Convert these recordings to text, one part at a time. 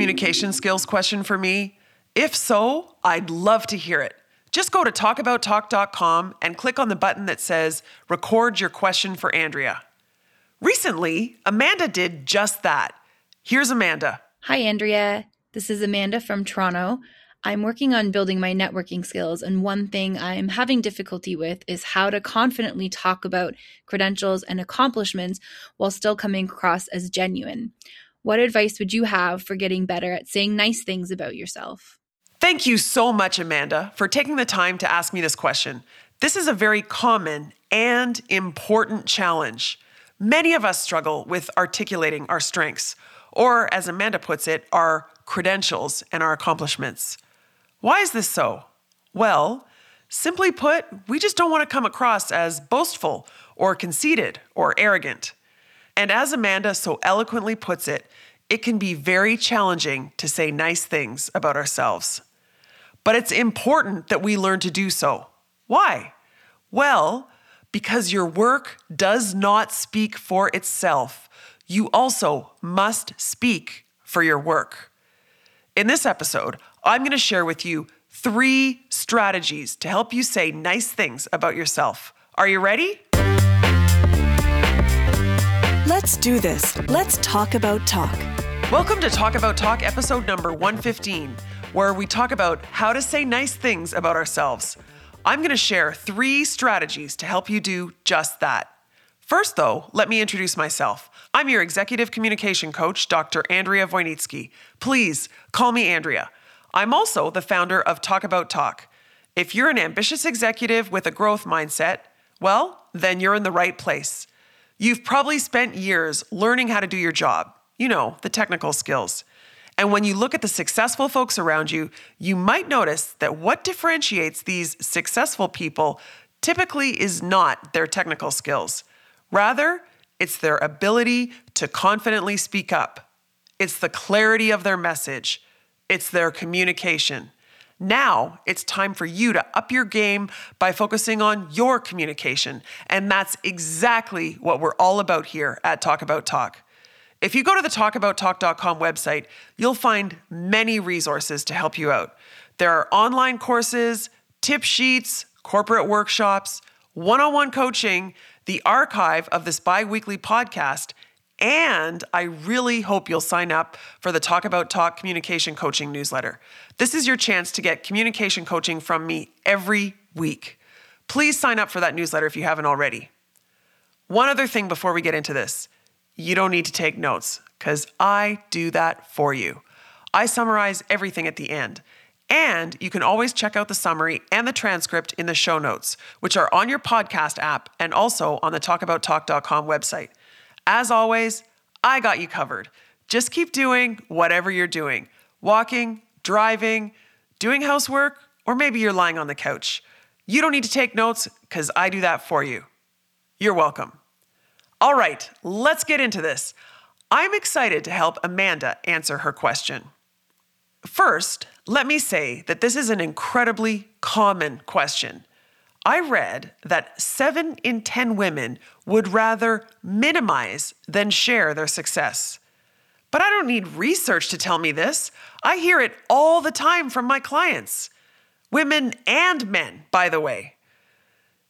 communication skills question for me? If so, I'd love to hear it. Just go to talkabouttalk.com and click on the button that says Record Your Question for Andrea. Recently, Amanda did just that. Here's Amanda. Hi, Andrea. This is Amanda from Toronto. I'm working on building my networking skills, and one thing I'm having difficulty with is how to confidently talk about credentials and accomplishments while still coming across as genuine. What advice would you have for getting better at saying nice things about yourself? Thank you so much, Amanda, for taking the time to ask me this question. This is a very common and important challenge. Many of us struggle with articulating our strengths, or as Amanda puts it, our credentials and our accomplishments. Why is this so? Well, simply put, we just don't want to come across as boastful or conceited or arrogant. And as Amanda so eloquently puts it, it can be very challenging to say nice things about ourselves. But it's important that we learn to do so. Why? Well, because your work does not speak for itself. You also must speak for your work. In this episode, I'm going to share with you three strategies to help you say nice things about yourself. Are you ready? Let's do this. Let's talk about talk. Welcome to Talk About Talk, episode number 115, where we talk about how to say nice things about ourselves. I'm going to share three strategies to help you do just that. First, though, let me introduce myself. I'm your executive communication coach, Dr. Andrea Wojnicki. Please call me Andrea. I'm also the founder of Talk About Talk. If you're an ambitious executive with a growth mindset, well, then you're in the right place. You've probably spent years learning how to do your job, you know, the technical skills. And when you look at the successful folks around you, you might notice that what differentiates these successful people typically is not their technical skills. Rather, it's their ability to confidently speak up. It's the clarity of their message. It's their communication. Now it's time for you to up your game by focusing on your communication. And that's exactly what we're all about here at Talk About Talk. If you go to the talkabouttalk.com website, you'll find many resources to help you out. There are online courses, tip sheets, corporate workshops, one on one coaching, the archive of this bi weekly podcast, and I really hope you'll sign up for the Talk About Talk communication coaching newsletter. This is your chance to get communication coaching from me every week. Please sign up for that newsletter if you haven't already. One other thing before we get into this you don't need to take notes because I do that for you. I summarize everything at the end. And you can always check out the summary and the transcript in the show notes, which are on your podcast app and also on the talkabouttalk.com website. As always, I got you covered. Just keep doing whatever you're doing walking, driving, doing housework, or maybe you're lying on the couch. You don't need to take notes because I do that for you. You're welcome. All right, let's get into this. I'm excited to help Amanda answer her question. First, let me say that this is an incredibly common question. I read that seven in 10 women would rather minimize than share their success. But I don't need research to tell me this. I hear it all the time from my clients. Women and men, by the way.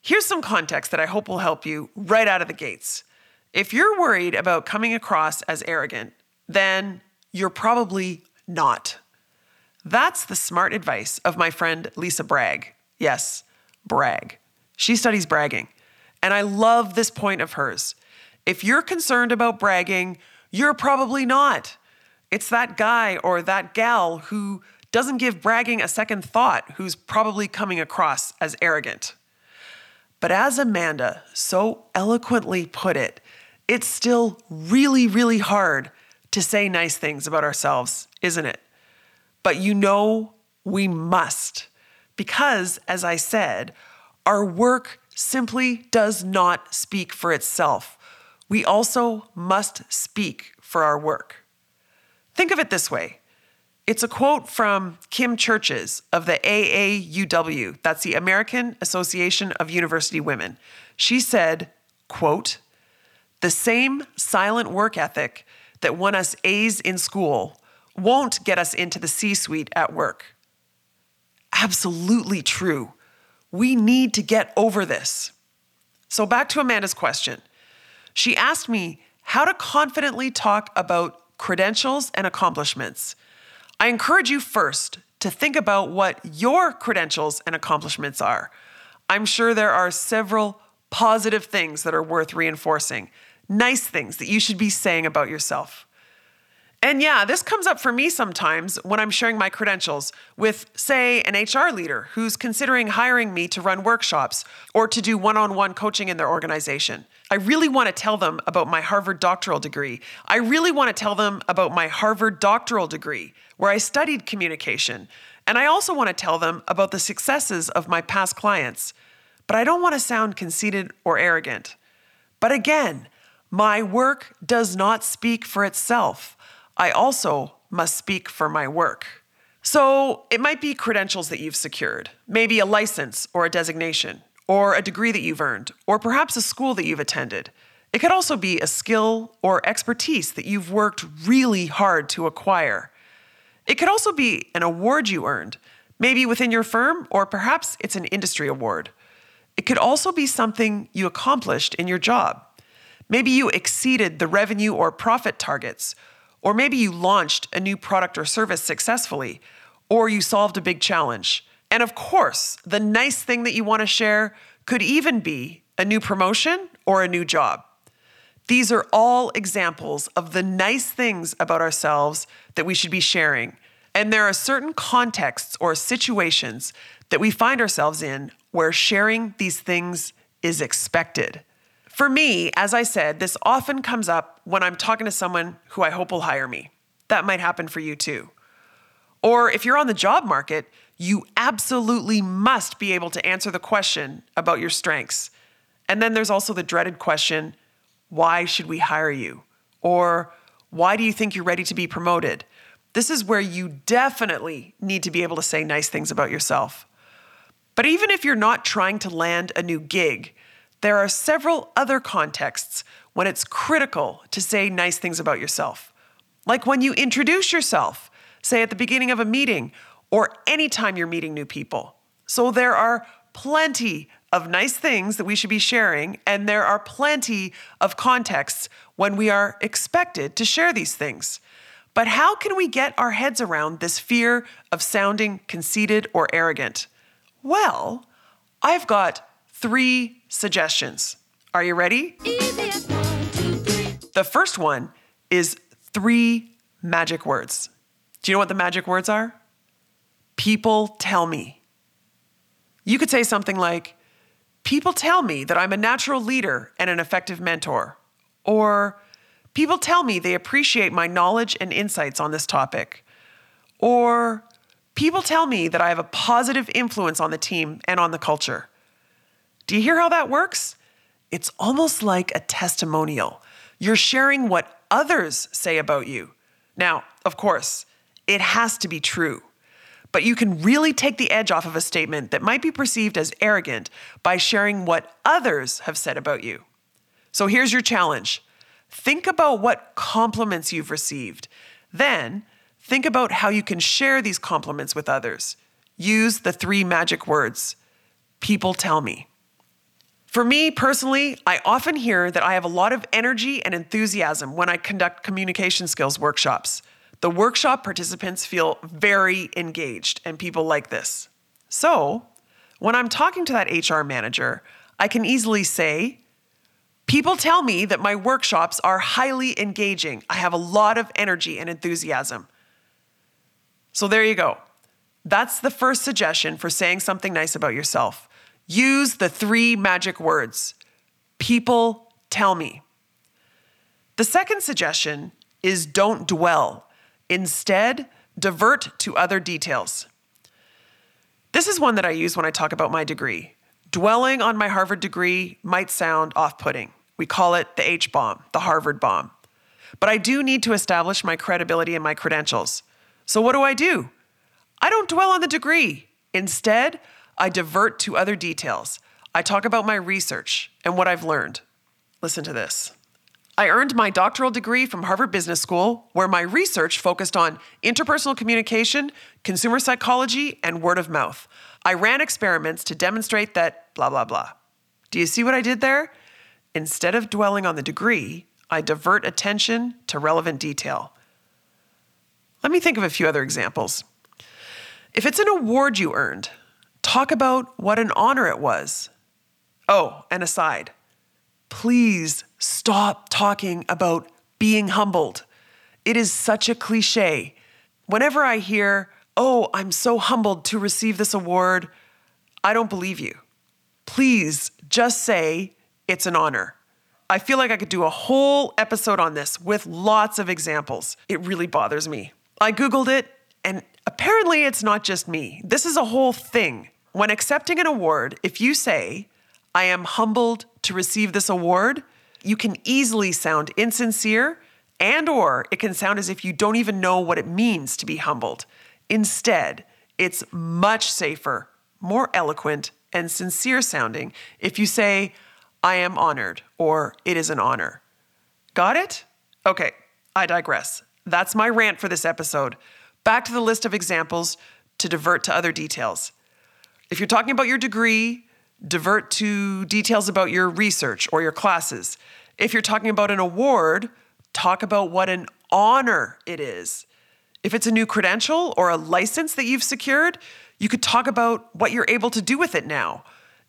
Here's some context that I hope will help you right out of the gates. If you're worried about coming across as arrogant, then you're probably not. That's the smart advice of my friend Lisa Bragg. Yes, brag. She studies bragging. And I love this point of hers. If you're concerned about bragging, you're probably not. It's that guy or that gal who doesn't give bragging a second thought who's probably coming across as arrogant. But as Amanda so eloquently put it, it's still really, really hard to say nice things about ourselves, isn't it? But you know, we must. Because, as I said, our work simply does not speak for itself. We also must speak for our work. Think of it this way it's a quote from Kim Churches of the AAUW, that's the American Association of University Women. She said, quote, the same silent work ethic that won us A's in school won't get us into the C suite at work. Absolutely true. We need to get over this. So, back to Amanda's question. She asked me how to confidently talk about credentials and accomplishments. I encourage you first to think about what your credentials and accomplishments are. I'm sure there are several positive things that are worth reinforcing, nice things that you should be saying about yourself. And yeah, this comes up for me sometimes when I'm sharing my credentials with, say, an HR leader who's considering hiring me to run workshops or to do one on one coaching in their organization. I really want to tell them about my Harvard doctoral degree. I really want to tell them about my Harvard doctoral degree, where I studied communication. And I also want to tell them about the successes of my past clients. But I don't want to sound conceited or arrogant. But again, my work does not speak for itself. I also must speak for my work. So it might be credentials that you've secured, maybe a license or a designation, or a degree that you've earned, or perhaps a school that you've attended. It could also be a skill or expertise that you've worked really hard to acquire. It could also be an award you earned, maybe within your firm, or perhaps it's an industry award. It could also be something you accomplished in your job. Maybe you exceeded the revenue or profit targets, or maybe you launched a new product or service successfully, or you solved a big challenge. And of course, the nice thing that you want to share could even be a new promotion or a new job. These are all examples of the nice things about ourselves that we should be sharing. And there are certain contexts or situations that we find ourselves in where sharing these things is expected. For me, as I said, this often comes up when I'm talking to someone who I hope will hire me. That might happen for you too. Or if you're on the job market, you absolutely must be able to answer the question about your strengths. And then there's also the dreaded question why should we hire you? Or why do you think you're ready to be promoted? This is where you definitely need to be able to say nice things about yourself. But even if you're not trying to land a new gig, there are several other contexts when it's critical to say nice things about yourself. Like when you introduce yourself, say at the beginning of a meeting or anytime you're meeting new people. So there are plenty of nice things that we should be sharing, and there are plenty of contexts when we are expected to share these things. But how can we get our heads around this fear of sounding conceited or arrogant? Well, I've got three suggestions. Are you ready? The first one is three magic words. Do you know what the magic words are? People tell me. You could say something like, People tell me that I'm a natural leader and an effective mentor. Or, People tell me they appreciate my knowledge and insights on this topic. Or, People tell me that I have a positive influence on the team and on the culture. Do you hear how that works? It's almost like a testimonial. You're sharing what others say about you. Now, of course, it has to be true. But you can really take the edge off of a statement that might be perceived as arrogant by sharing what others have said about you. So here's your challenge think about what compliments you've received. Then think about how you can share these compliments with others. Use the three magic words people tell me. For me personally, I often hear that I have a lot of energy and enthusiasm when I conduct communication skills workshops. The workshop participants feel very engaged, and people like this. So, when I'm talking to that HR manager, I can easily say, People tell me that my workshops are highly engaging. I have a lot of energy and enthusiasm. So, there you go. That's the first suggestion for saying something nice about yourself. Use the three magic words people tell me. The second suggestion is don't dwell. Instead, divert to other details. This is one that I use when I talk about my degree. Dwelling on my Harvard degree might sound off putting. We call it the H bomb, the Harvard bomb. But I do need to establish my credibility and my credentials. So what do I do? I don't dwell on the degree. Instead, I divert to other details. I talk about my research and what I've learned. Listen to this. I earned my doctoral degree from Harvard Business School, where my research focused on interpersonal communication, consumer psychology, and word of mouth. I ran experiments to demonstrate that blah, blah, blah. Do you see what I did there? Instead of dwelling on the degree, I divert attention to relevant detail. Let me think of a few other examples. If it's an award you earned, talk about what an honor it was. Oh, and aside, please stop talking about being humbled. It is such a cliche. Whenever I hear, oh, I'm so humbled to receive this award, I don't believe you. Please just say it's an honor. I feel like I could do a whole episode on this with lots of examples. It really bothers me. I Googled it, and apparently it's not just me. This is a whole thing. When accepting an award, if you say, I am humbled to receive this award, you can easily sound insincere and or it can sound as if you don't even know what it means to be humbled. Instead, it's much safer, more eloquent, and sincere sounding if you say, I am honored or it is an honor. Got it? Okay, I digress. That's my rant for this episode. Back to the list of examples to divert to other details. If you're talking about your degree, divert to details about your research or your classes. If you're talking about an award, talk about what an honor it is. If it's a new credential or a license that you've secured, you could talk about what you're able to do with it now.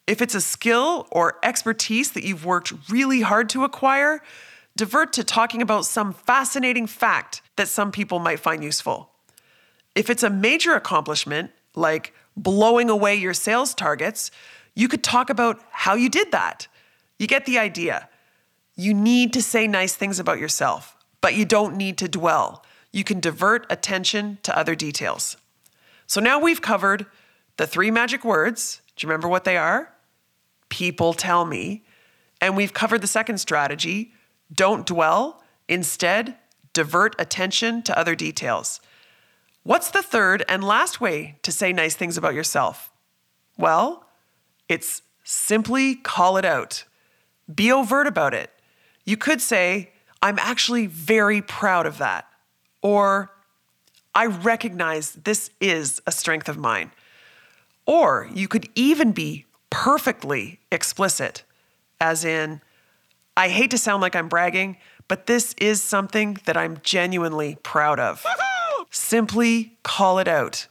If it's a skill or expertise that you've worked really hard to acquire, divert to talking about some fascinating fact that some people might find useful. If it's a major accomplishment, like blowing away your sales targets, you could talk about how you did that. You get the idea. You need to say nice things about yourself, but you don't need to dwell. You can divert attention to other details. So now we've covered the three magic words. Do you remember what they are? People tell me. And we've covered the second strategy don't dwell, instead, divert attention to other details. What's the third and last way to say nice things about yourself? Well, it's simply call it out. Be overt about it. You could say, I'm actually very proud of that. Or, I recognize this is a strength of mine. Or you could even be perfectly explicit, as in, I hate to sound like I'm bragging, but this is something that I'm genuinely proud of. Simply call it out.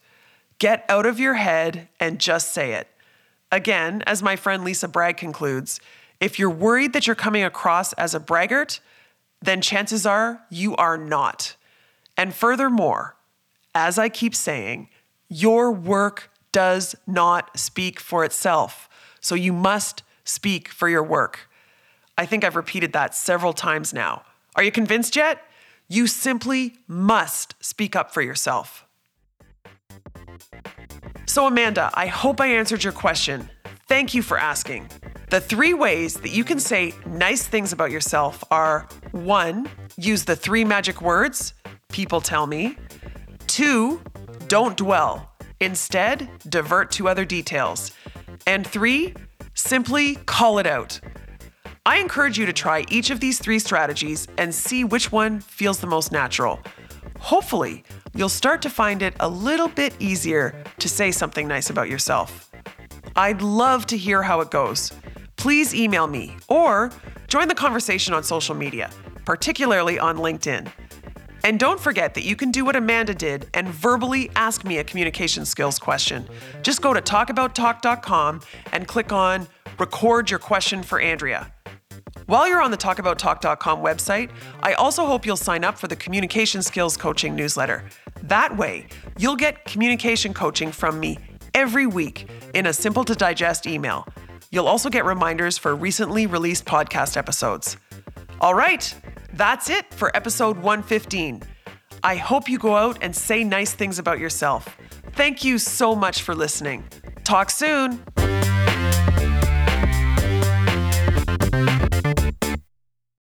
Get out of your head and just say it. Again, as my friend Lisa Bragg concludes, if you're worried that you're coming across as a braggart, then chances are you are not. And furthermore, as I keep saying, your work does not speak for itself. So you must speak for your work. I think I've repeated that several times now. Are you convinced yet? You simply must speak up for yourself. So, Amanda, I hope I answered your question. Thank you for asking. The three ways that you can say nice things about yourself are one, use the three magic words, people tell me. Two, don't dwell. Instead, divert to other details. And three, simply call it out. I encourage you to try each of these three strategies and see which one feels the most natural. Hopefully, you'll start to find it a little bit easier to say something nice about yourself. I'd love to hear how it goes. Please email me or join the conversation on social media, particularly on LinkedIn. And don't forget that you can do what Amanda did and verbally ask me a communication skills question. Just go to talkabouttalk.com and click on record your question for Andrea. While you're on the talkabouttalk.com website, I also hope you'll sign up for the Communication Skills Coaching newsletter. That way, you'll get communication coaching from me every week in a simple to digest email. You'll also get reminders for recently released podcast episodes. All right, that's it for episode 115. I hope you go out and say nice things about yourself. Thank you so much for listening. Talk soon.